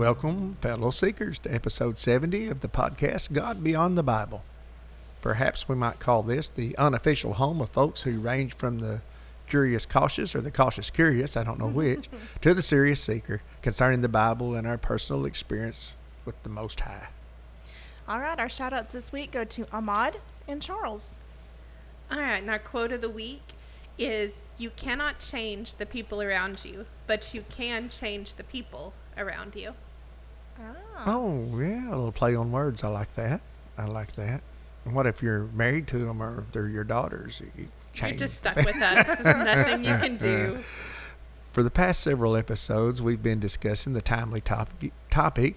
Welcome, fellow seekers, to episode 70 of the podcast God Beyond the Bible. Perhaps we might call this the unofficial home of folks who range from the curious cautious or the cautious curious, I don't know which, to the serious seeker concerning the Bible and our personal experience with the Most High. All right, our shout outs this week go to Ahmad and Charles. All right, and our quote of the week is You cannot change the people around you, but you can change the people around you. Ah. Oh, yeah, a little play on words. I like that. I like that. And what if you're married to them or they're your daughters? You You're just stuck with us. There's nothing you can do. For the past several episodes, we've been discussing the timely topic, topic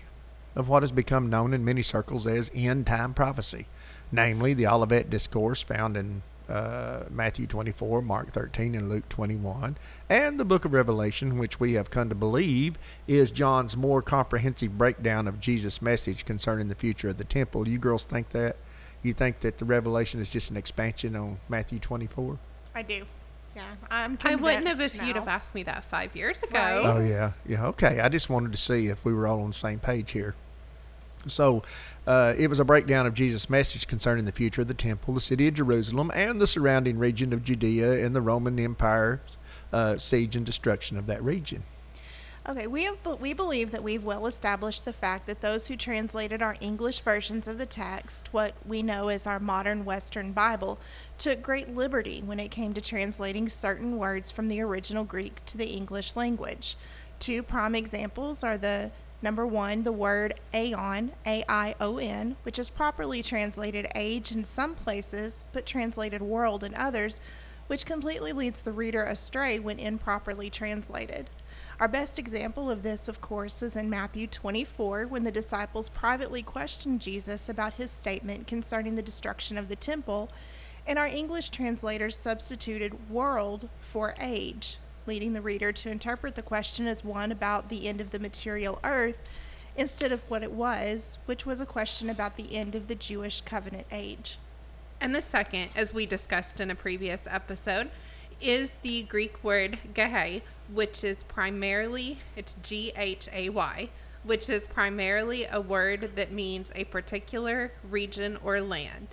of what has become known in many circles as end time prophecy, namely the Olivet Discourse found in uh, Matthew 24, Mark 13, and Luke 21, and the book of Revelation, which we have come to believe is John's more comprehensive breakdown of Jesus' message concerning the future of the temple. You girls think that? You think that the Revelation is just an expansion on Matthew 24? I do. Yeah, I'm I wouldn't have convinced if you'd have asked me that five years ago. Right. Oh yeah, yeah. Okay, I just wanted to see if we were all on the same page here. So, uh, it was a breakdown of Jesus' message concerning the future of the temple, the city of Jerusalem, and the surrounding region of Judea and the Roman Empire's uh, siege and destruction of that region. Okay, we have we believe that we've well established the fact that those who translated our English versions of the text, what we know as our modern Western Bible, took great liberty when it came to translating certain words from the original Greek to the English language. Two prime examples are the number one, the word aeon, A I O N, which is properly translated age in some places, but translated world in others, which completely leads the reader astray when improperly translated. Our best example of this, of course, is in Matthew 24 when the disciples privately questioned Jesus about his statement concerning the destruction of the temple, and our English translators substituted world for age, leading the reader to interpret the question as one about the end of the material earth instead of what it was, which was a question about the end of the Jewish covenant age. And the second, as we discussed in a previous episode, is the Greek word gehe, which is primarily, it's G H A Y, which is primarily a word that means a particular region or land.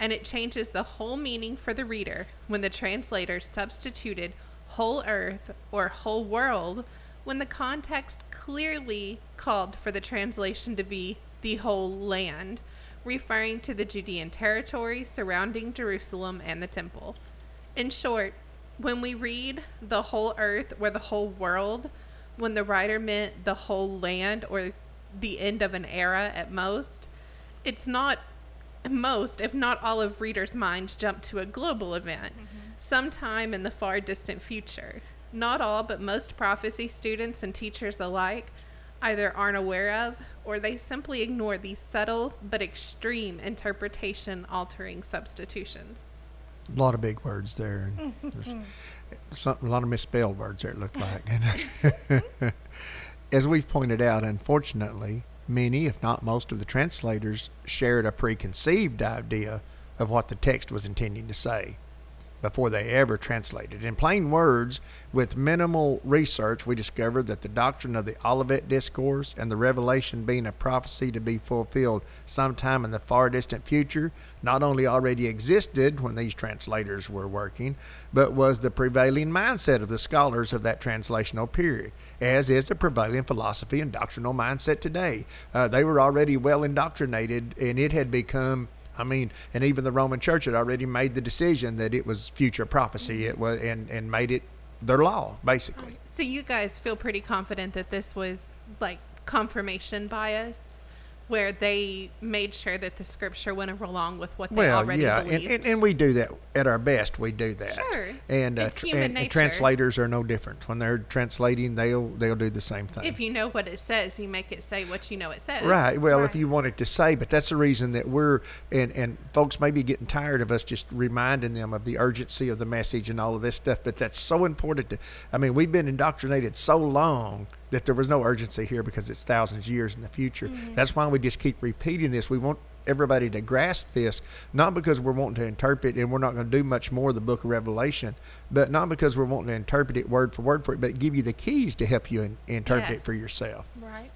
And it changes the whole meaning for the reader when the translator substituted whole earth or whole world when the context clearly called for the translation to be the whole land, referring to the Judean territory surrounding Jerusalem and the temple. In short, when we read the whole earth or the whole world, when the writer meant the whole land or the end of an era at most, it's not most, if not all of readers' minds jump to a global event mm-hmm. Sometime in the far distant future. Not all, but most prophecy students and teachers alike either aren't aware of or they simply ignore these subtle but extreme interpretation altering substitutions. A lot of big words there, and there's some, a lot of misspelled words there. It looked like. As we've pointed out, unfortunately, many, if not most, of the translators shared a preconceived idea of what the text was intending to say. Before they ever translated. In plain words, with minimal research, we discovered that the doctrine of the Olivet Discourse and the revelation being a prophecy to be fulfilled sometime in the far distant future not only already existed when these translators were working, but was the prevailing mindset of the scholars of that translational period, as is the prevailing philosophy and doctrinal mindset today. Uh, they were already well indoctrinated, and it had become I mean, and even the Roman Church had already made the decision that it was future prophecy. It was and and made it their law basically. Um, so you guys feel pretty confident that this was like confirmation bias where they made sure that the scripture went along with what they well, already yeah, and, believed. and, and we do that at our best. We do that. Sure. And, uh, tr- and, and translators are no different. When they're translating, they'll they'll do the same thing. if you know what it says, you make it say what you know it says. Right. Well, if Right. you wanted to say, but that's the reason that we're and and folks may be getting tired of us just reminding them of the urgency of the message and all of this stuff. But that's so important. To, I mean, we've been indoctrinated so long that there was no urgency here because it's thousands of years in the future. Mm-hmm. That's why we just keep repeating this. We want everybody to grasp this, not because we're wanting to interpret and we're not going to do much more of the book of Revelation, but not because we're wanting to interpret it word for word for it, but give you the keys to help you in, interpret it for yourself. Right.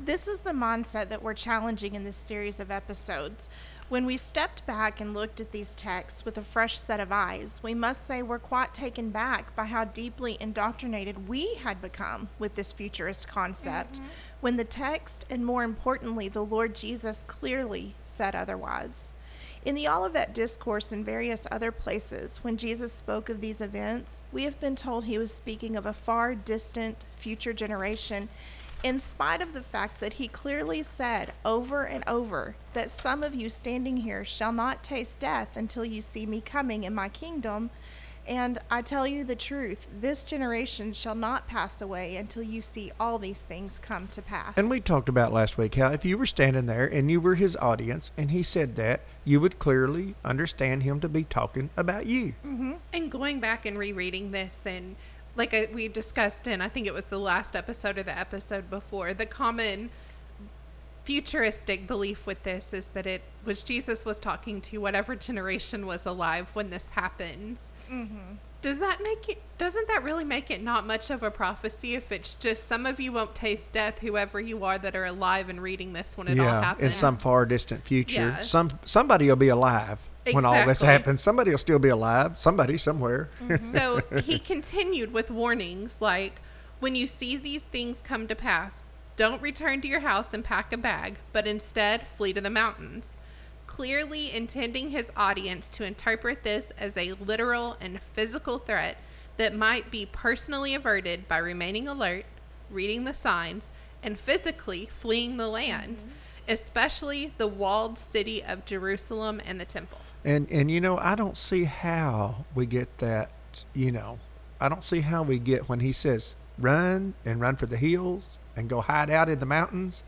This is the mindset that we're challenging in this series of episodes. When we stepped back and looked at these texts with a fresh set of eyes, we must say we're quite taken back by how deeply indoctrinated we had become with this futurist concept mm-hmm. when the text, and more importantly, the Lord Jesus clearly said otherwise. In the Olivet Discourse and various other places, when Jesus spoke of these events, we have been told he was speaking of a far distant future generation, in spite of the fact that he clearly said over and over that some of you standing here shall not taste death until you see me coming in my kingdom. And I tell you the truth, this generation shall not pass away until you see all these things come to pass. And we talked about last week how if you were standing there and you were his audience and he said that, you would clearly understand him to be talking about you. Mm-hmm. And going back and rereading this, and like I, we discussed in, I think it was the last episode or the episode before, the common futuristic belief with this is that it was Jesus was talking to whatever generation was alive when this happens. Mm-hmm. Does that make it? Doesn't that really make it not much of a prophecy if it's just some of you won't taste death, whoever you are that are alive and reading this when it all yeah, happens? in some far distant future. Yeah. Some somebody will be alive when all this happens. Somebody will still be alive. Somebody somewhere. Mm-hmm. So he continued with warnings like, when you see these things come to pass, don't return to your house and pack a bag, but instead flee to the mountains. Clearly intending his audience to interpret this as a literal and physical threat that might be personally averted by remaining alert, reading the signs, and physically fleeing the land, mm-hmm. especially the walled city of Jerusalem and the temple. And and you know, I don't see how we get that, you know. I don't see how we get when he says run and run for the hills and go hide out in the mountains,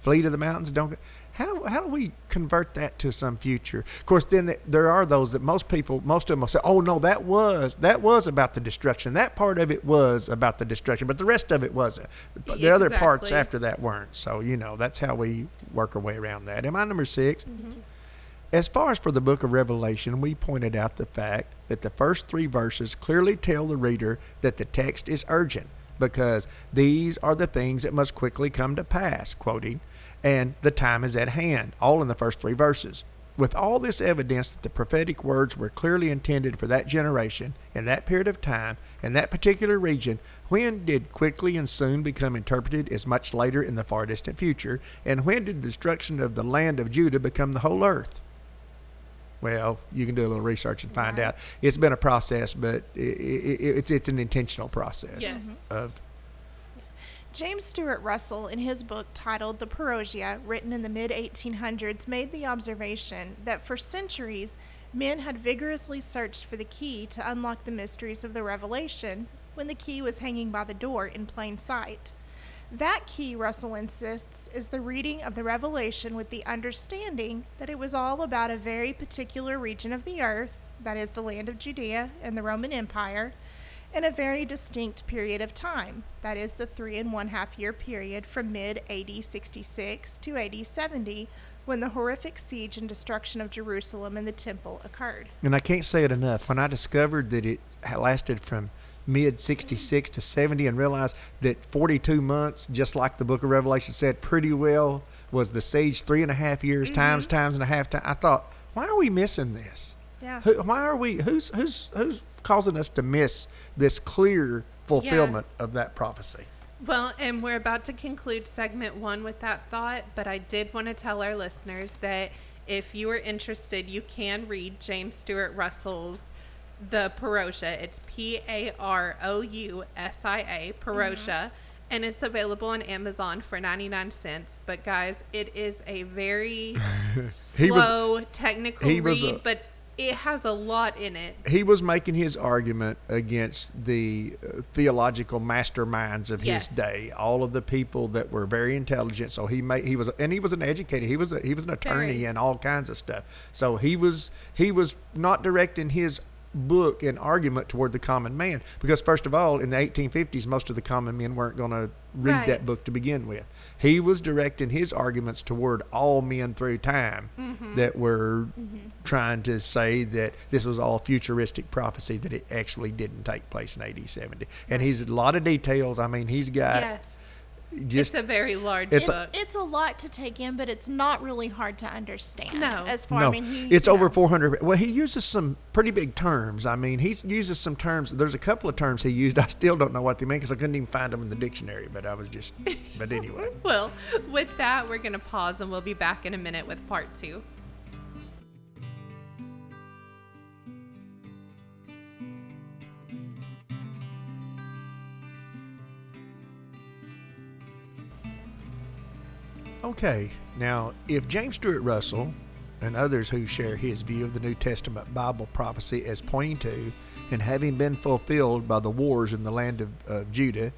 flee to the mountains, don't go how, how do we convert that to some future? Of course, then there are those that most people, most of them will say, "Oh no, that was that was about the destruction. That part of it was about the destruction, but the rest of it wasn't. But the other parts after that weren't." So you know, that's how we work our way around that. Am I number 6 mm-hmm. As far as for the book of Revelation, we pointed out the fact that the first three verses clearly tell the reader that the text is urgent because these are the things that must quickly come to pass, quoting, and the time is at hand, all in the first three verses. With all this evidence that the prophetic words were clearly intended for that generation, in that period of time, in that particular region, when did quickly and soon become interpreted as much later in the far distant future, and when did the destruction of the land of Judah become the whole earth? Well, you can do a little research and find Right. out. It's been a process, but i i it's it's an intentional process. Yes. Mm-hmm. Of James Stuart Russell, in his book titled The Parousia, written in the mid 1800s, made the observation that for centuries men had vigorously searched for the key to unlock the mysteries of the revelation when the key was hanging by the door in plain sight. That key, Russell insists, is the reading of the revelation with the understanding that it was all about a very particular region of the earth, that is, the land of Judea and the Roman Empire, in a very distinct period of time. That is the three and one half year period from mid AD 66 to AD 70 when the horrific siege and destruction of Jerusalem and the temple occurred. And I can't say it enough. When I discovered that it lasted from mid 66 to 70 and realized that 42 months, just like the book of Revelation said, pretty well was the siege three and a half years, mm-hmm. times, times and a half time. I thought, why are we missing this? Yeah. Who, why are we? Who's who's who's causing us to miss this clear fulfillment of that prophecy? Well, and we're about to conclude segment one with that thought, but I did want to tell our listeners that if you are interested, you can read James Stuart Russell's The Parousia. It's P A R O U S I A, Parousia. And it's available on Amazon for 99 cents. But guys, it is a very He was- slow, technical read, a- but it has a lot in it. He was making his argument against the uh, theological masterminds of Yes. his day, all of the people that were very intelligent. So he made he was and he was an educator. He was a, he was an attorney Very. and all kinds of stuff. So he was he was not directing his book and argument toward the common man because first of all in the 1850s most of the common men weren't going to read Right. that book to begin with he was directing his arguments toward all men through time Mm-hmm. that were trying to say that this was all futuristic prophecy that it actually didn't take place in AD 70 and he's a lot of details i mean he's got yes. Just it's a very large It's a- book. It's a lot to take in, but it's not really hard to understand. No. As far, no, I mean, he, it's you over 400. Well, he uses some pretty big terms. I mean, he uses some terms. There's a couple of terms he used. I still don't know what they mean because I couldn't even find them in the dictionary. But I was just. But anyway. Well, with that, we're going to pause and we'll be back in a minute with part two. Okay, now if James Stuart Russell and others who share his view of the New Testament Bible prophecy as pointing to and having been fulfilled by the wars in the land of, of Judah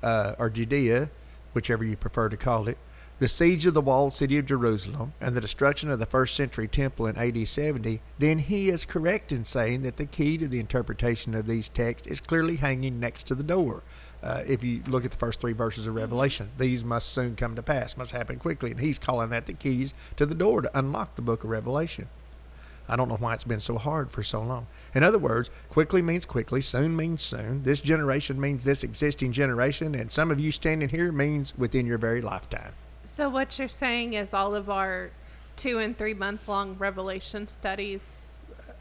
uh, or Judea, whichever you prefer to call it, the siege of the walled city of Jerusalem, and the destruction of the first century temple in AD 70, then he is correct in saying that the key to the interpretation of these texts is clearly hanging next to the door. Uh, if you look at the first three verses of Revelation, these must soon come to pass, must happen quickly. And he's calling that the keys to the door to unlock the book of Revelation. I don't know why it's been so hard for so long. In other words, quickly means quickly, soon means soon. This generation means this existing generation, and some of you standing here means within your very lifetime. So, what you're saying is all of our two and three month long revelation studies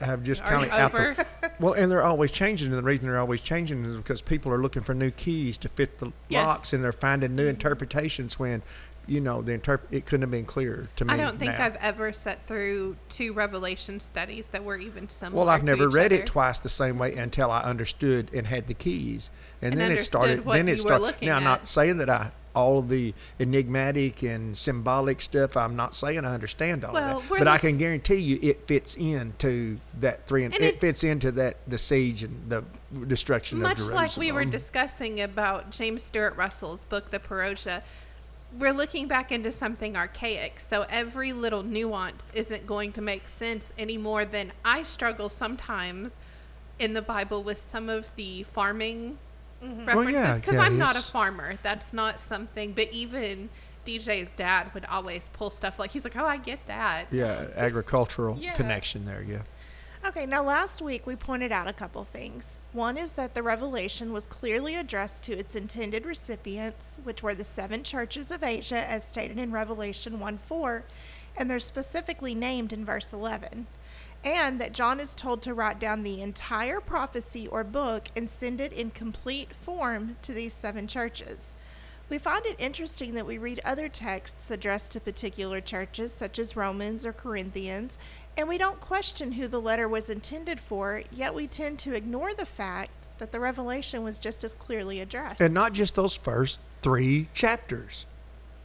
have just kind of out over. the, well, and they're always changing. And the reason they're always changing is because people are looking for new keys to fit the Yes. locks, and they're finding new mm-hmm. interpretations when, you know, the interp- it couldn't have been clearer to me. I don't think now. I've ever sat through two revelation studies that were even similar. Well, I've never read other. it twice the same way until I understood and had the keys, and, And then it started. then it started. Now, I'm not saying that I all the enigmatic and symbolic stuff. I'm not saying I understand all Well, of that, but I can guarantee you it fits into that three. And, And it fits into that the siege and the destruction of Much like we were discussing about James Stuart Russell's book, The Parousia, we're looking back into something archaic. So every little nuance isn't going to make sense any more than I struggle sometimes in the Bible with some of the farming Mm-hmm. references yeah, because yeah, I'm not a farmer. That's not something. But even DJ's dad would always pull stuff like he's like, "Oh, I get that." yeah agricultural Yeah. connection there. Yeah. Okay, now last week we pointed out a couple things. One is that the revelation was clearly addressed to its intended recipients, which were the seven churches of Asia, as stated in Revelation 1 4, and they're specifically named in verse 11. And that John is told to write down the entire prophecy or book and send it in complete form to these seven churches. We find it interesting that we read other texts addressed to particular churches, such as Romans or Corinthians, and we don't question who the letter was intended for, yet we tend to ignore the fact that the revelation was just as clearly addressed. And not just those first three chapters.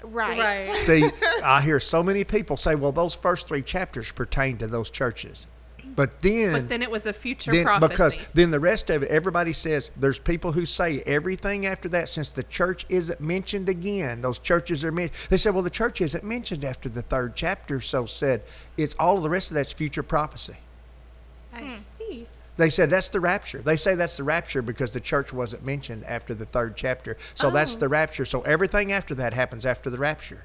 Right. Right. See, I hear so many people say, well, those first three chapters pertain to those churches. But then, But then it was a future then prophecy. because then the rest of it, everybody says there's people who say everything after that, since the church isn't mentioned again, those churches are mentioned. They say, well, the church isn't mentioned after the third chapter, so said it's all of the rest of that's future prophecy. I hmm. see. They said that's the rapture. They say that's the rapture because the church wasn't mentioned after the third chapter. So that's Oh. the rapture. So everything after that happens after the rapture.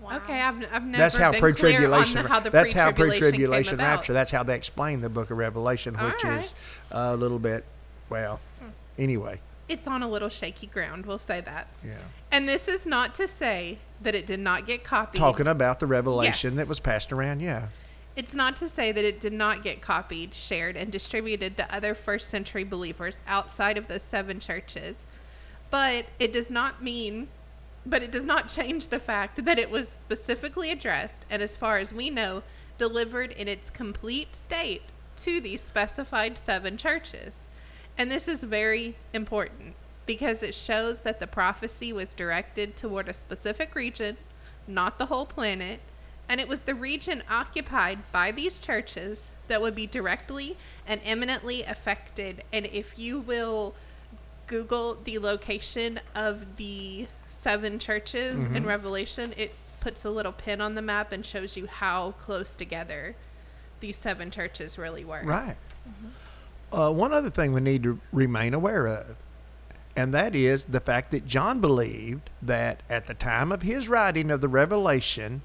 Wow. Okay, I've, I've never that's how been clear on pre-tribulation. the, how the that's how pre-tribulation, pre-tribulation came about. rapture. That's how they explain the book of Revelation, which right. is a little bit, well, hmm. anyway, It's on a little shaky ground, we'll say that. yeah. And this is not to say that it did not get copied. Talking about the revelation Yes. that was passed around, yeah. It's not to say that it did not get copied, shared, and distributed to other first century believers outside of those seven churches. But it does not mean, but it does not change the fact that it was specifically addressed and, as far as we know, delivered in its complete state to these specified seven churches. And this is very important because it shows that the prophecy was directed toward a specific region, not the whole planet, and it was the region occupied by these churches that would be directly and eminently affected. And if you will Google the location of the seven churches in Revelation, it puts a little pin on the map and shows you how close together these seven churches really were. Right. Uh, one other thing we need to remain aware of, and that is the fact that John believed that at the time of his writing of the Revelation,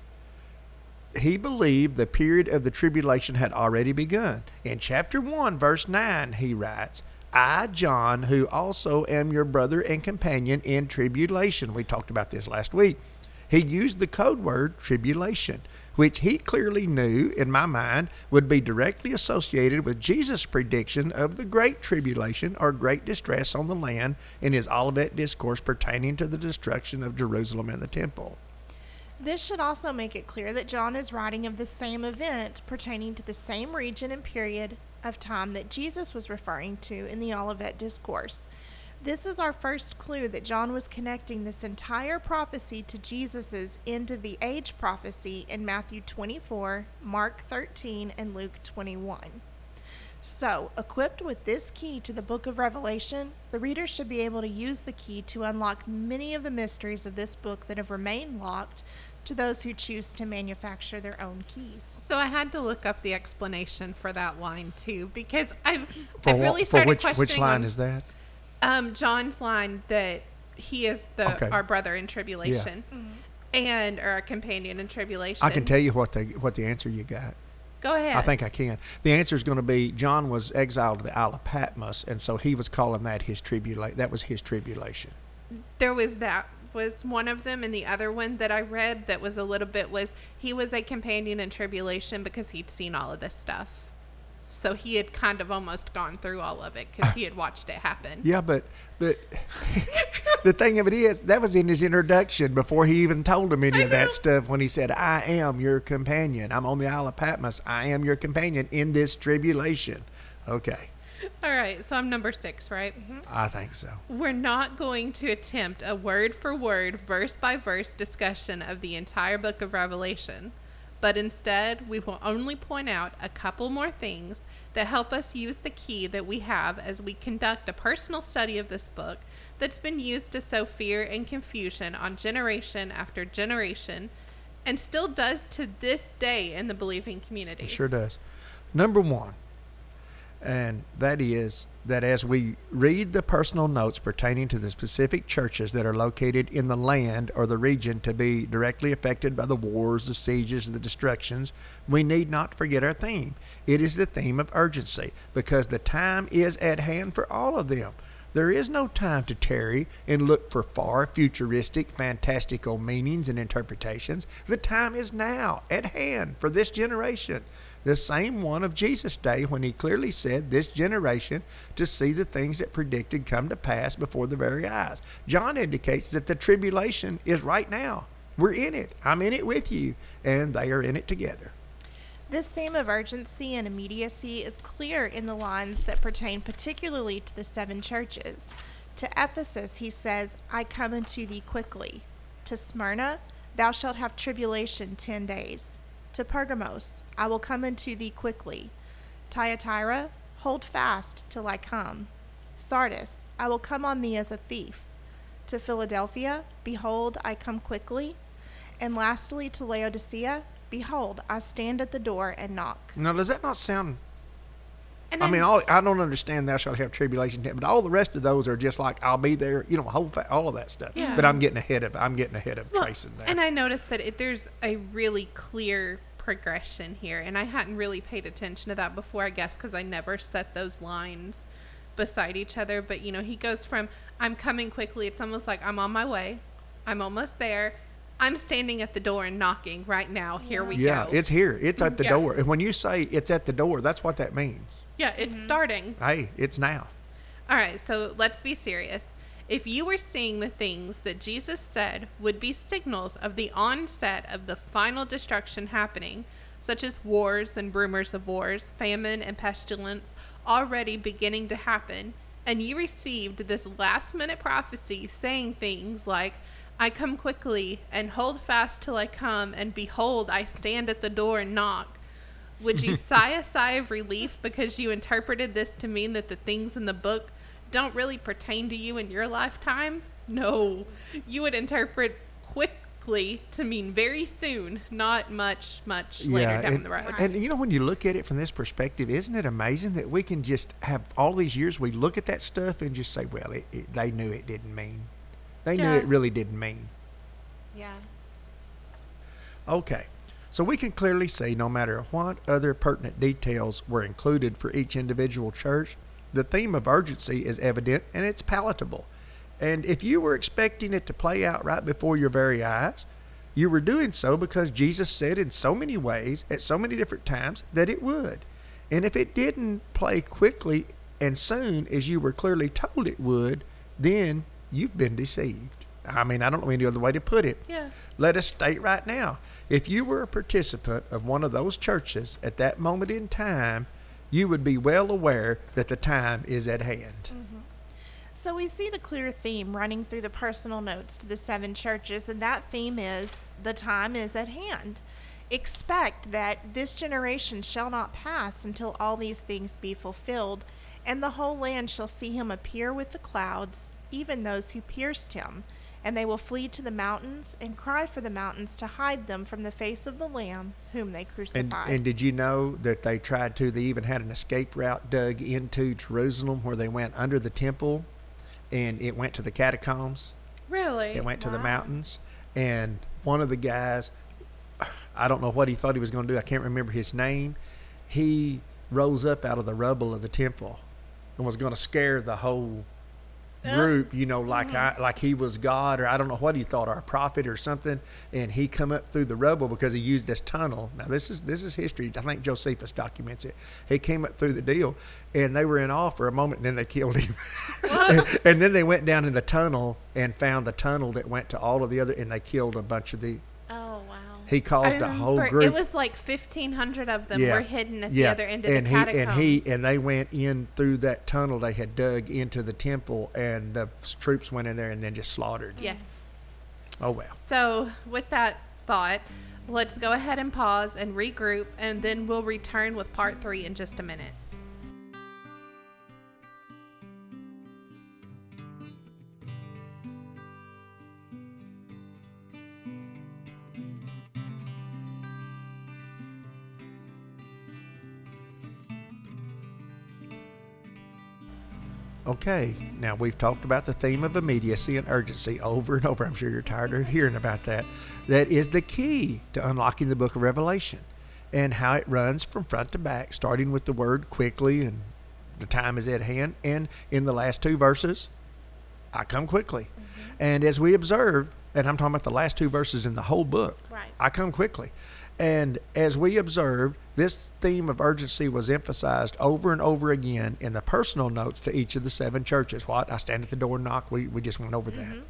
he believed the period of the tribulation had already begun. In chapter 1, verse 9, he writes, I, John, who also am your brother and companion in tribulation. We talked about this last week. He used the code word tribulation, which he clearly knew, in my mind, would be directly associated with Jesus' prediction of the great tribulation or great distress on the land in his Olivet discourse pertaining to the destruction of Jerusalem and the temple. This should also make it clear that John is writing of the same event pertaining to the same region and period of time that Jesus was referring to in the Olivet Discourse. This is our first clue that John was connecting this entire prophecy to Jesus' end of the age prophecy in Matthew 24, Mark 13, and Luke 21. So, equipped with this key to the book of Revelation, the reader should be able to use the key to unlock many of the mysteries of this book that have remained locked to those who choose to manufacture their own keys. So I had to look up the explanation for that line too because I've For, I've really for started which, questioning which line is that? um John's line that he is the Okay. our brother in tribulation and or a companion in tribulation. I can tell you what the what the answer you got. Go ahead. I think I can. The answer is going to be John was exiled to the Isle of Patmos, and so he was calling that his tribulation. That was his tribulation. there was that was one of them and the other one that I read that was a little bit was he was a companion in tribulation because he'd seen all of this stuff. So he had kind of almost gone through all of it because he had watched it happen. Yeah, but but the thing of it is that was in his introduction before he even told him any I of that stuff. When he said, "I am your companion. I'm on the Isle of Patmos. I am your companion in this tribulation." Okay, All right, so I'm number six, right? Mm-hmm. I think so. We're not going to attempt a word for word, verse by verse discussion of the entire book of Revelation, but instead we will only point out a couple more things that help us use the key that we have as we conduct a personal study of this book that's been used to sow fear and confusion on generation after generation and still does to this day in the believing community. It sure does. Number one, and that is that as we read the personal notes pertaining to the specific churches that are located in the land or the region to be directly affected by the wars, the sieges, the destructions, we need not forget our theme. It is the theme of urgency because the time is at hand for all of them. There is no time to tarry and look for far futuristic, fantastical meanings and interpretations. The time is now at hand for this generation. The same one of Jesus' day when he clearly said this generation to see the things that predicted come to pass before their very eyes. John indicates that the tribulation is right now. We're in it. I'm in it with you, and they are in it together. This theme of urgency and immediacy is clear in the lines that pertain particularly to the seven churches. To Ephesus, he says, I come unto thee quickly. To Smyrna, thou shalt have tribulation ten days. To Pergamos, I will come unto thee quickly. Thyatira, hold fast till I come. Sardis, I will come on thee as a thief. To Philadelphia, behold, I come quickly. And lastly, to Laodicea, behold, I stand at the door and knock. Now, does that not sound And I mean, all I don't understand. Thou shalt have tribulation, but all the rest of those are just like I'll be there. You know, whole fa- all of that stuff. Yeah. But I'm getting ahead of. I'm getting ahead of Well, tracing that. And I noticed that it, there's a really clear progression here, and I hadn't really paid attention to that before, I guess, because I never set those lines beside each other. But you know, he goes from "I'm coming quickly." It's almost like I'm on my way. I'm almost there. I'm standing at the door and knocking right now. Here we yeah, go. Yeah, it's here. It's at the Yeah. door. And when you say it's at the door, that's what that means. yeah, it's mm-hmm. starting. Hey, it's now. All right, so let's be serious. If you were seeing the things that Jesus said would be signals of the onset of the final destruction happening, such as wars and rumors of wars, famine and pestilence already beginning to happen, and you received this last minute prophecy saying things like, I come quickly, and hold fast till I come, and behold, I stand at the door and knock. Would you sigh a sigh of relief because you interpreted this to mean that the things in the book don't really pertain to you in your lifetime? No. You would interpret quickly to mean very soon, not much, much later down and, the road. and you know when you look at it from this perspective, isn't it amazing that we can just have all these years we look at that stuff and just say, well, it, it, they knew it didn't mean. They knew it really didn't mean. Yeah. Okay. So we can clearly see no matter what other pertinent details were included for each individual church, the theme of urgency is evident and it's palatable. And if you were expecting it to play out right before your very eyes, you were doing so because Jesus said in so many ways, at so many different times, that it would. And if it didn't play quickly and soon as you were clearly told it would, then you've been deceived. I mean, I don't know any other way to put it. Yeah. Let us state right now if you were a participant of one of those churches at that moment in time, you would be well aware that the time is at hand. Mm-hmm. So we see the clear theme running through the personal notes to the seven churches, and that theme is the time is at hand. Expect that this generation shall not pass until all these things be fulfilled, and the whole land shall see him appear with the clouds, even those who pierced him. And they will flee to the mountains and cry for the mountains to hide them from the face of the Lamb whom they crucified. and did you know that they tried to? They even had an escape route dug into Jerusalem where they went under the temple and it went to the catacombs. Really? It went to the mountains. And one of the guys, I don't know what he thought he was going to do. I can't remember his name. He rose up out of the rubble of the temple and was going to scare the whole group, you know, like mm-hmm. I, like he was God or I don't know what he thought, or a prophet or something. And he come up through the rubble because he used this tunnel. Now this is this is history. I think Josephus documents it. He came up through the deal, and they were in awe for a moment, and then they killed him. and then they went down in the tunnel and found the tunnel that went to all of the other, and they killed a bunch of the. He caused a um, whole group. It was like 1,500 of them were hidden at the other end of and the he, catacomb. And he and they went in through that tunnel they had dug into the temple, and the troops went in there and then just slaughtered. yes. Oh well. So, with that thought, let's go ahead and pause and regroup, and then we'll return with part three in just a minute. Okay, now we've talked about the theme of immediacy and urgency over and over. I'm sure you're tired of hearing about that. That is the key to unlocking the book of Revelation and how it runs from front to back, starting with the word quickly and the time is at hand. And in the last two verses, I come quickly. Mm-hmm. And as we observe, and I'm talking about the last two verses in the whole book, Right. I come quickly. And as we observed, this theme of urgency was emphasized over and over again in the personal notes to each of the seven churches. What? I stand at the door and knock. We, we just went over that. Mm-hmm.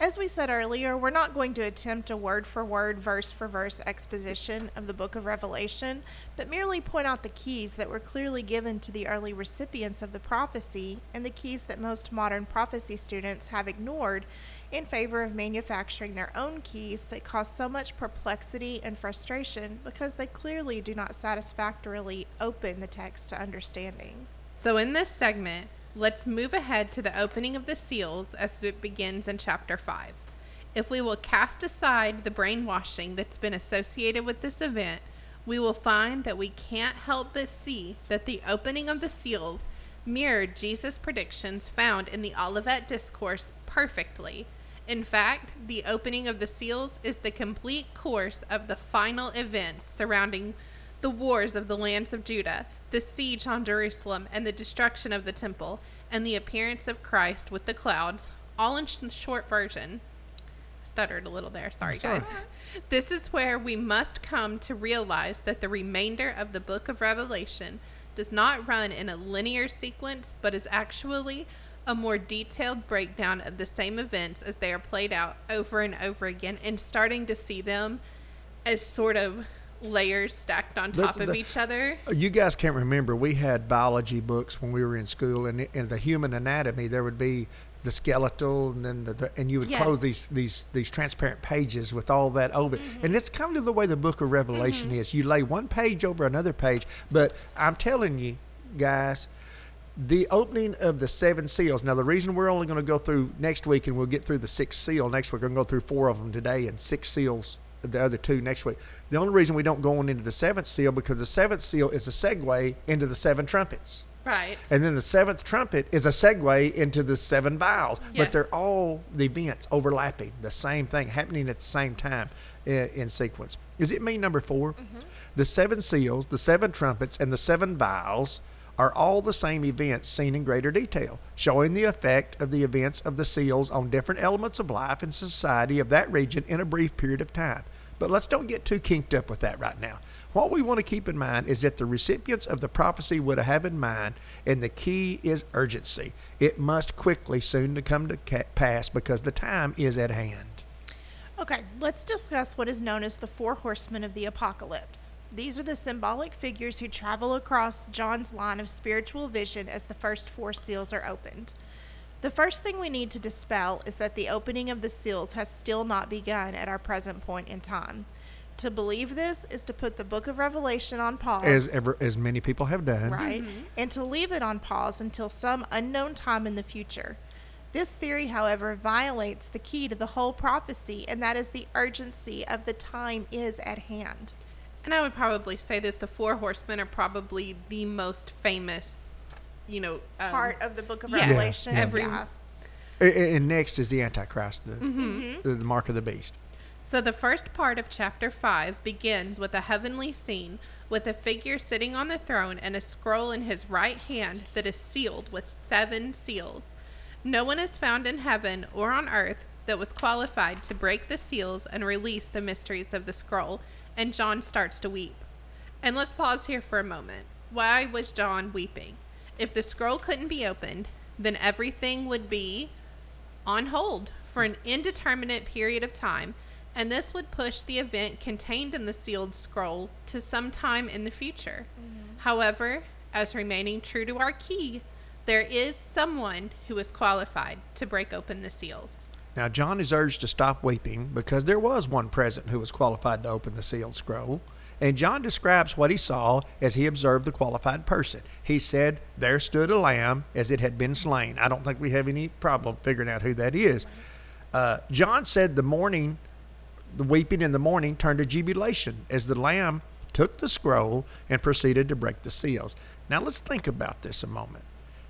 As we said earlier, we're not going to attempt a word for word, verse for verse exposition of the book of Revelation, but merely point out the keys that were clearly given to the early recipients of the prophecy and the keys that most modern prophecy students have ignored in favor of manufacturing their own keys that cause so much perplexity and frustration because they clearly do not satisfactorily open the text to understanding. So, in this segment, let's move ahead to the opening of the seals as it begins in chapter 5. If we will cast aside the brainwashing that's been associated with this event, we will find that we can't help but see that the opening of the seals mirrored Jesus' predictions found in the Olivet Discourse perfectly. In fact, the opening of the seals is the complete course of the final events surrounding the wars of the lands of Judah, the siege on Jerusalem, and the destruction of the temple, and the appearance of Christ with the clouds, all in sh- short version. Stuttered a little there, sorry guys. This is where we must come to realize that the remainder of the book of Revelation does not run in a linear sequence, but is actually a more detailed breakdown of the same events as they are played out over and over again, and starting to see them as sort of layers stacked on The- top of each other. You guys can't remember. We had biology books when we were in school, and in the human anatomy, there would be the skeletal, and then the, the and you would close these these these transparent pages with all that over. it. And it's kind of the way the Book of Revelation mm-hmm. is. You lay one page over another page, but I'm telling you, guys. The opening of the seven seals. Now, the reason we're only going to go through next week, and we'll get through the sixth seal next week. We're going to go through four of them today, and six seals, the other two next week. The only reason we don't go on into the seventh seal because the seventh seal is a segue into the seven trumpets. Right. And then the seventh trumpet is a segue into the seven vials. Yes. But they're all the events overlapping, the same thing happening at the same time in, in sequence. Is it me, number 4 mm-hmm. The seven seals, the seven trumpets, and the seven vials are all the same events seen in greater detail, showing the effect of the events of the seals on different elements of life and society of that region in a brief period of time. But let's don't get too kinked up with that right now. What we want to keep in mind is that the recipients of the prophecy would have in mind, and the key is urgency. It must quickly soon to come to pass because the time is at hand. Okay, let's discuss what is known as the four horsemen of the apocalypse. These are the symbolic figures who travel across John's line of spiritual vision as the first four seals are opened. The first thing we need to dispel is that the opening of the seals has still not begun at our present point in time. To believe this is to put the book of Revelation on pause. As ever, as many people have done. right? Mm-hmm. And to leave it on pause until some unknown time in the future. This theory, however, violates the key to the whole prophecy, and that is the urgency of the time is at hand. And I would probably say that the Four Horsemen are probably the most famous, you know, um, Part of the book of yeah, Revelation. yeah. every- yeah. A- a- And next is the Antichrist, the, Mm-hmm. the, the mark of the beast. So the first part of chapter 5 begins with a heavenly scene with a figure sitting on the throne and a scroll in his right hand that is sealed with seven seals. No one is found in heaven or on earth that was qualified to break the seals and release the mysteries of the scroll, and John starts to weep. And let's pause here for a moment. Why was John weeping? If the scroll couldn't be opened, then everything would be on hold for an indeterminate period of time, and this would push the event contained in the sealed scroll to some time in the future. Mm-hmm. However, as remaining true to our key, there is someone who is qualified to break open the seals. Now, John is urged to stop weeping because there was one present who was qualified to open the sealed scroll. And John describes what he saw as he observed the qualified person. He said, There stood a lamb as it had been slain. I don't think we have any problem figuring out who that is. Uh, John said the morning, the weeping in the morning turned to jubilation as the lamb took the scroll and proceeded to break the seals. Now, let's think about this a moment.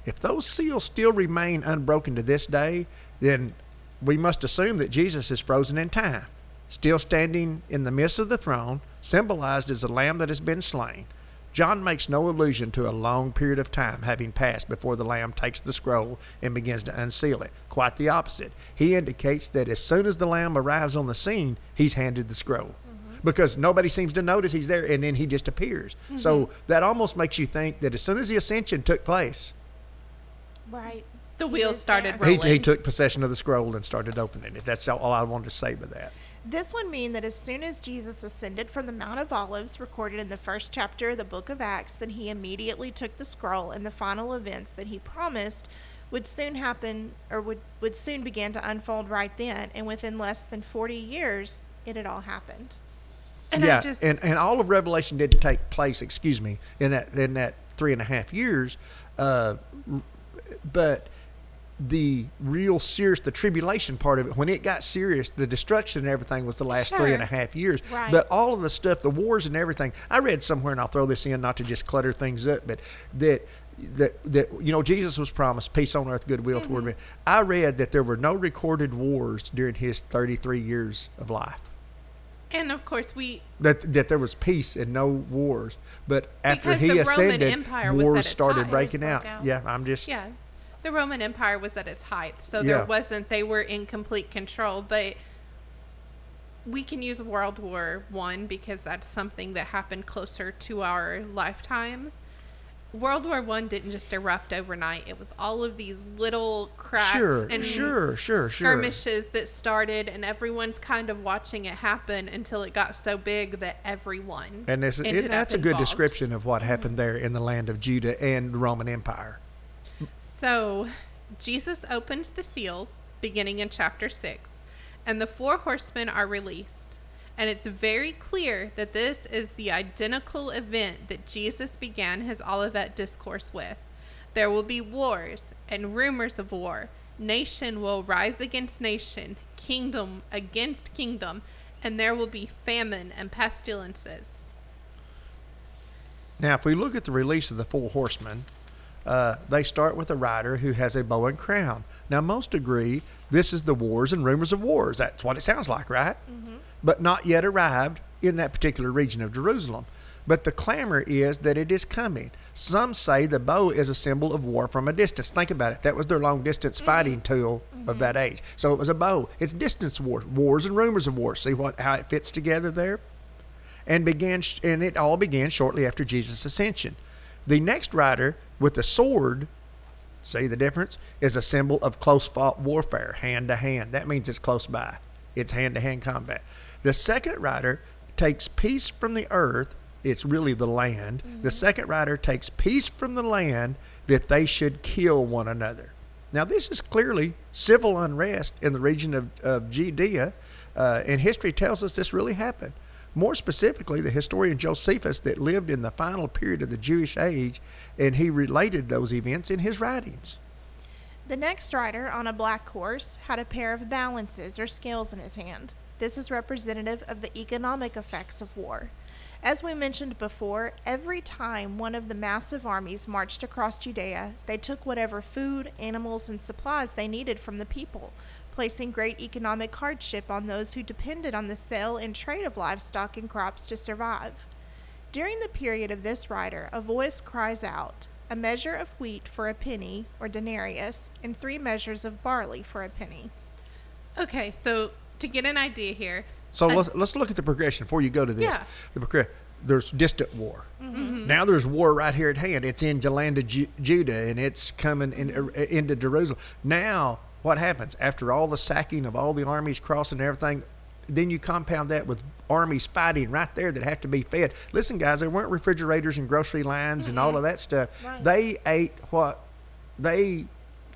If those seals still remain unbroken to this day, then we must assume that Jesus is frozen in time, still standing in the midst of the throne, symbolized as the lamb that has been slain. John makes no allusion to a long period of time having passed before the lamb takes the scroll and begins to unseal it. Quite the opposite. He indicates that as soon as the lamb arrives on the scene, he's handed the scroll. Mm-hmm. Because nobody seems to notice he's there and then he just appears. So mm-hmm. that almost makes you think that as soon as the ascension took place, Right. The He wheels started there. he, rolling. he took possession of the scroll and started opening it. That's all I wanted to say with that. This would mean that as soon as Jesus ascended from the Mount of Olives, recorded in the first chapter of the book of Acts, then he immediately took the scroll and the final events that he promised would soon happen or would, would soon begin to unfold right then. And within less than 40 years, it had all happened. and yeah, I just and, and all of Revelation did take place, excuse me, in that in that three and a half years. Uh, but the real serious, the tribulation part of it, when it got serious, the destruction and everything was the last three and a Sure. half years. Right. But all of the stuff, the wars and everything, I read somewhere, and I'll throw this in not to just clutter things up, but that. That, that you know Jesus was promised peace on earth goodwill toward mm-hmm. men. I read that there were no recorded wars during his 33 years of life. And of course, we That that there was peace and no wars. But after he ascended, Empire was at wars started breaking out. out. Yeah, I'm just yeah, the Roman Empire was at its height, so Yeah. there wasn't. They were in complete control, but we can use World War One because that's something that happened closer to our lifetimes. World War One didn't just erupt overnight. It was all of these little cracks Sure, and sure, sure, sure. skirmishes that started, and everyone's kind of watching it happen until it got so big that everyone And this, it, that's a good description of what happened mm-hmm. there in the land of Judah and the Roman Empire. So, Jesus opens the seals beginning in chapter 6, and the four horsemen are released. And it's very clear that this is the identical event that Jesus began his Olivet discourse with. There will be wars and rumors of war. Nation will rise against nation, kingdom against kingdom, and there will be famine and pestilences. Now, if we look at the release of the four horsemen, uh, they start with a rider who has a bow and crown. Now, most agree this is the wars and rumors of wars. That's what it sounds like, right? Mm-hmm. But not yet arrived in that particular region of Jerusalem. But the clamor is that it is coming. Some say the bow is a symbol of war from a distance. Think about it. That was their long distance mm-hmm. fighting tool of mm-hmm. that age. So it was a bow. It's distance wars, wars and rumors of wars. See what how it fits together there? and began and it all began shortly after Jesus' ascension. The next rider with the sword, see the difference, is a symbol of close fought warfare, hand to hand. That means it's close by. It's hand to hand combat. The second rider takes peace from the earth. It's really the land. The second rider takes peace from the land that they should kill one another. Now, this is clearly civil unrest in the region of, of Judea, uh, and history tells us this really happened. More specifically, the historian Josephus, that lived in the final period of the Jewish age, and he related those events in his writings. The next rider on a black horse had a pair of balances or scales in his hand. This is representative of the economic effects of war. As we mentioned before, every time one of the massive armies marched across Judea, they took whatever food, animals, and supplies they needed from the people, placing great economic hardship on those who depended on the sale and trade of livestock and crops to survive. During the period of this writer, a voice cries out, a measure of wheat for a penny, or denarius, and three measures of barley for a penny. Okay, so to get an idea here, So I- let's, let's look at the progression before you go to this. Yeah. The progr- there's distant war. Mm-hmm. Now there's war right here at hand. It's in the land of Ju- Judah and it's coming in, uh, into Jerusalem. Now, what happens after all the sacking of all the armies crossing and everything? Then you compound that with armies fighting right there that have to be fed. Listen, guys, there weren't refrigerators and grocery lines and all of that stuff. Right. They ate what they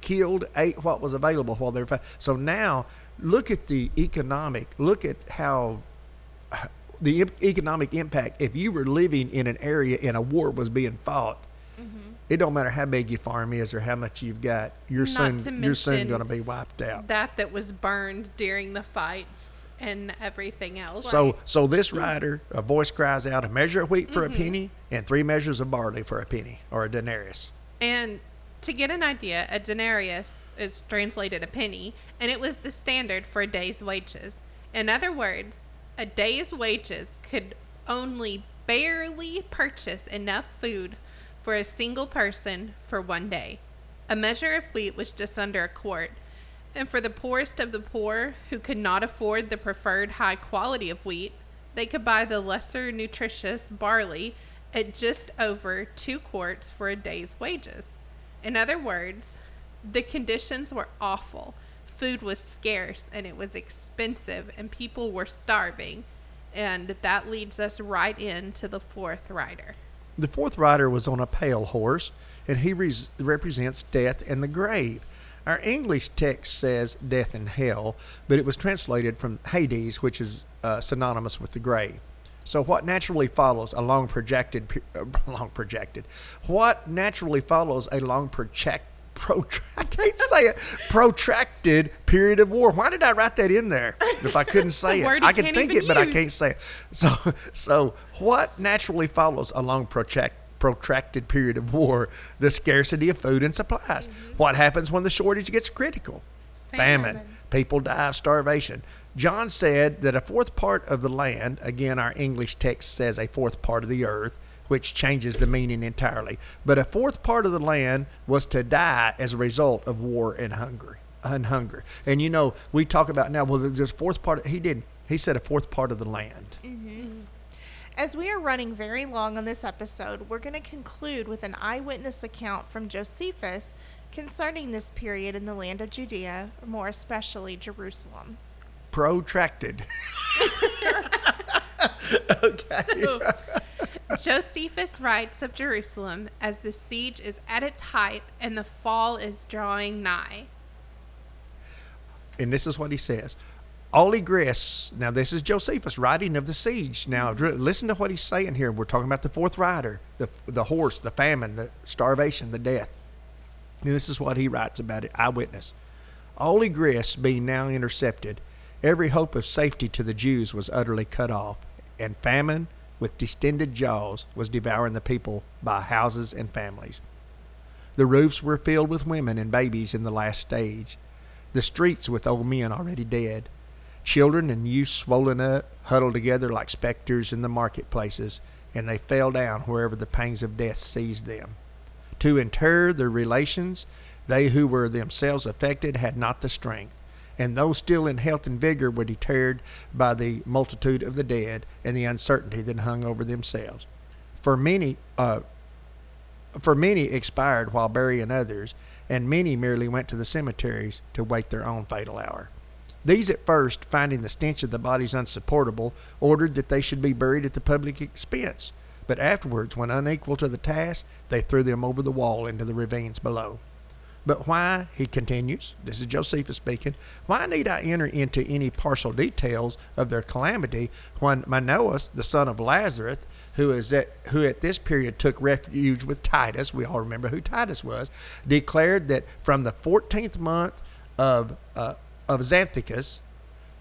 killed, ate what was available while they were fighting. So now, look at the economic. Look at how the economic impact. If you were living in an area and a war was being fought, it don't matter how big your farm is or how much you've got. You're Not soon you're soon going to be wiped out. that that was burned during the fights and everything else. So so this rider, a voice cries out, a measure of wheat for Mm-hmm. a penny and three measures of barley for a penny or a denarius. And to get an idea, a denarius is translated a penny, and it was the standard for a day's wages. In other words, a day's wages could only barely purchase enough food for a single person for one day. A measure of wheat was just under a quart. And for the poorest of the poor who could not afford the preferred high quality of wheat, they could buy the lesser nutritious barley at just over two quarts for a day's wages. In other words, the conditions were awful. Food was scarce and it was expensive, and people were starving. And that leads us right into the fourth rider. The fourth rider was on a pale horse, and he res- represents death and the grave. Our English text says death and hell, but it was translated from Hades, which is uh, synonymous with the grave. So, what naturally follows a long projected, uh, long projected, what naturally follows a long project, Protra- I can't say it. Protracted period of war. Why did I write that in there if I couldn't say it? I can think it, but I can't say it. So, so what naturally follows a long protract, protracted period of war? The scarcity of food and supplies. What happens when the shortage gets critical? Famine. Famine. People die of starvation. John said that a fourth part of the land, again, our English text says a fourth part of the earth, which changes the meaning entirely. But a fourth part of the land was to die as a result of war and hunger. And hunger. And you know, we talk about now, well, there's a fourth part. He didn't. He said a fourth part of the land. Mm-hmm. As we are running very long on this episode, we're going to conclude with an eyewitness account from Josephus concerning this period in the land of Judea, more especially Jerusalem. Protracted. So, Josephus writes of Jerusalem as the siege is at its height and the fall is drawing nigh. and this is what he says. All egress. now this is Josephus writing of the siege. Now listen to what he's saying here. We're talking about the fourth rider, the, the horse, the famine, the starvation, the death. And this is what he writes about it, eyewitness. All egress being now intercepted, every hope of safety to the Jews was utterly cut off, and famine, with distended jaws, was devouring the people by houses and families. The roofs were filled with women and babies in the last stage, the streets with old men already dead, children and youths swollen up, huddled together like specters in the marketplaces, and they fell down wherever the pangs of death seized them. To inter their relations, they who were themselves affected had not the strength, and those still in health and vigor were deterred by the multitude of the dead and the uncertainty that hung over themselves. For many, uh, for many expired while burying others, and many merely went to the cemeteries to wait their own fatal hour. These at first, finding the stench of the bodies unsupportable, ordered that they should be buried at the public expense, but afterwards, when unequal to the task, they threw them over the wall into the ravines below. But why, he continues, this is Josephus speaking, why need I enter into any partial details of their calamity when Manoas, the son of Lazarus, who is at who at this period took refuge with Titus, we all remember who Titus was, declared that from the fourteenth month of uh, of Xanthicus,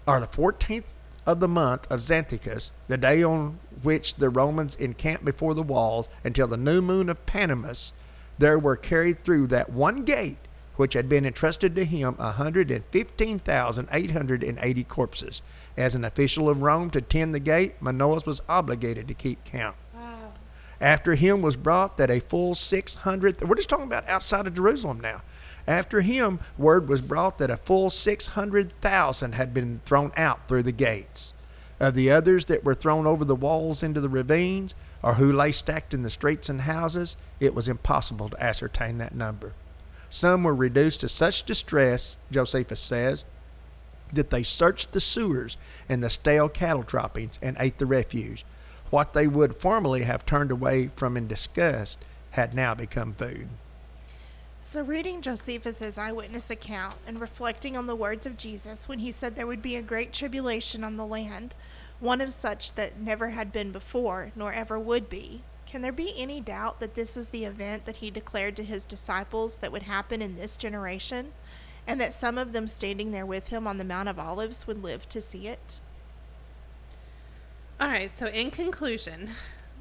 or the fourteenth of the month of Xanthicus, the day on which the Romans encamped before the walls, until the new moon of Panamus, there were carried through that one gate which had been entrusted to him a hundred and fifteen thousand eight hundred and eighty corpses. As an official of Rome to tend the gate, Manoas was obligated to keep count. Wow. After him was brought that a full six hundred. We're just talking about outside of Jerusalem now. After him, word was brought that a full six hundred thousand had been thrown out through the gates. Of the others that were thrown over the walls into the ravines, or who lay stacked in the streets and houses, it was impossible to ascertain that number. Some were reduced to such distress, Josephus says, that they searched the sewers and the stale cattle droppings and ate the refuse. What they would formerly have turned away from in disgust had now become food. So, reading Josephus's eyewitness account and reflecting on the words of Jesus when he said there would be a great tribulation on the land, one of such that never had been before, nor ever would be, can there be any doubt that this is the event that he declared to his disciples that would happen in this generation, and that some of them standing there with him on the Mount of Olives would live to see it? All right, so in conclusion,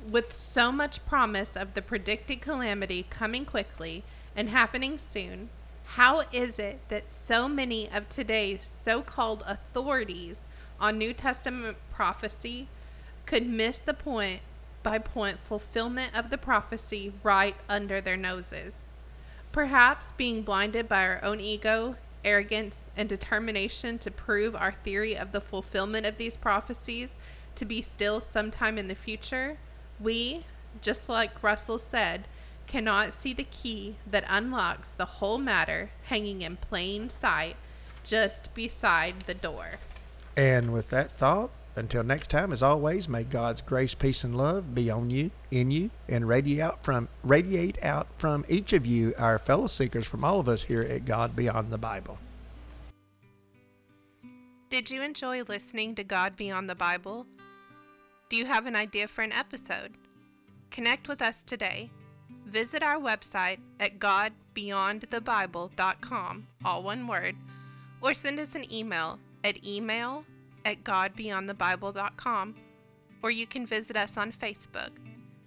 with so much promise of the predicted calamity coming quickly and happening soon, how is it that so many of today's so called authorities on New Testament prophecy could miss the point by point fulfillment of the prophecy right under their noses? Perhaps being blinded by our own ego, arrogance, and determination to prove our theory of the fulfillment of these prophecies to be still sometime in the future, we, just like Russell said, cannot see the key that unlocks the whole matter hanging in plain sight just beside the door. And with that thought, until next time, as always, may God's grace, peace, and love be on you, in you, and radiate out from radiate out from each of you, our fellow seekers, from all of us here at God Beyond the Bible. Did you enjoy listening to God Beyond the Bible? Do you have an idea for an episode? Connect with us today. Visit our website at godbeyondthebible.com, all one word, or send us an email at email at godbeyondthebible.com, or you can visit us on Facebook.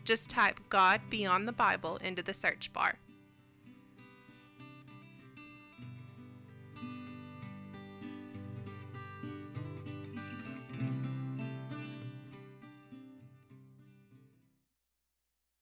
Just type God Beyond the Bible into the search bar.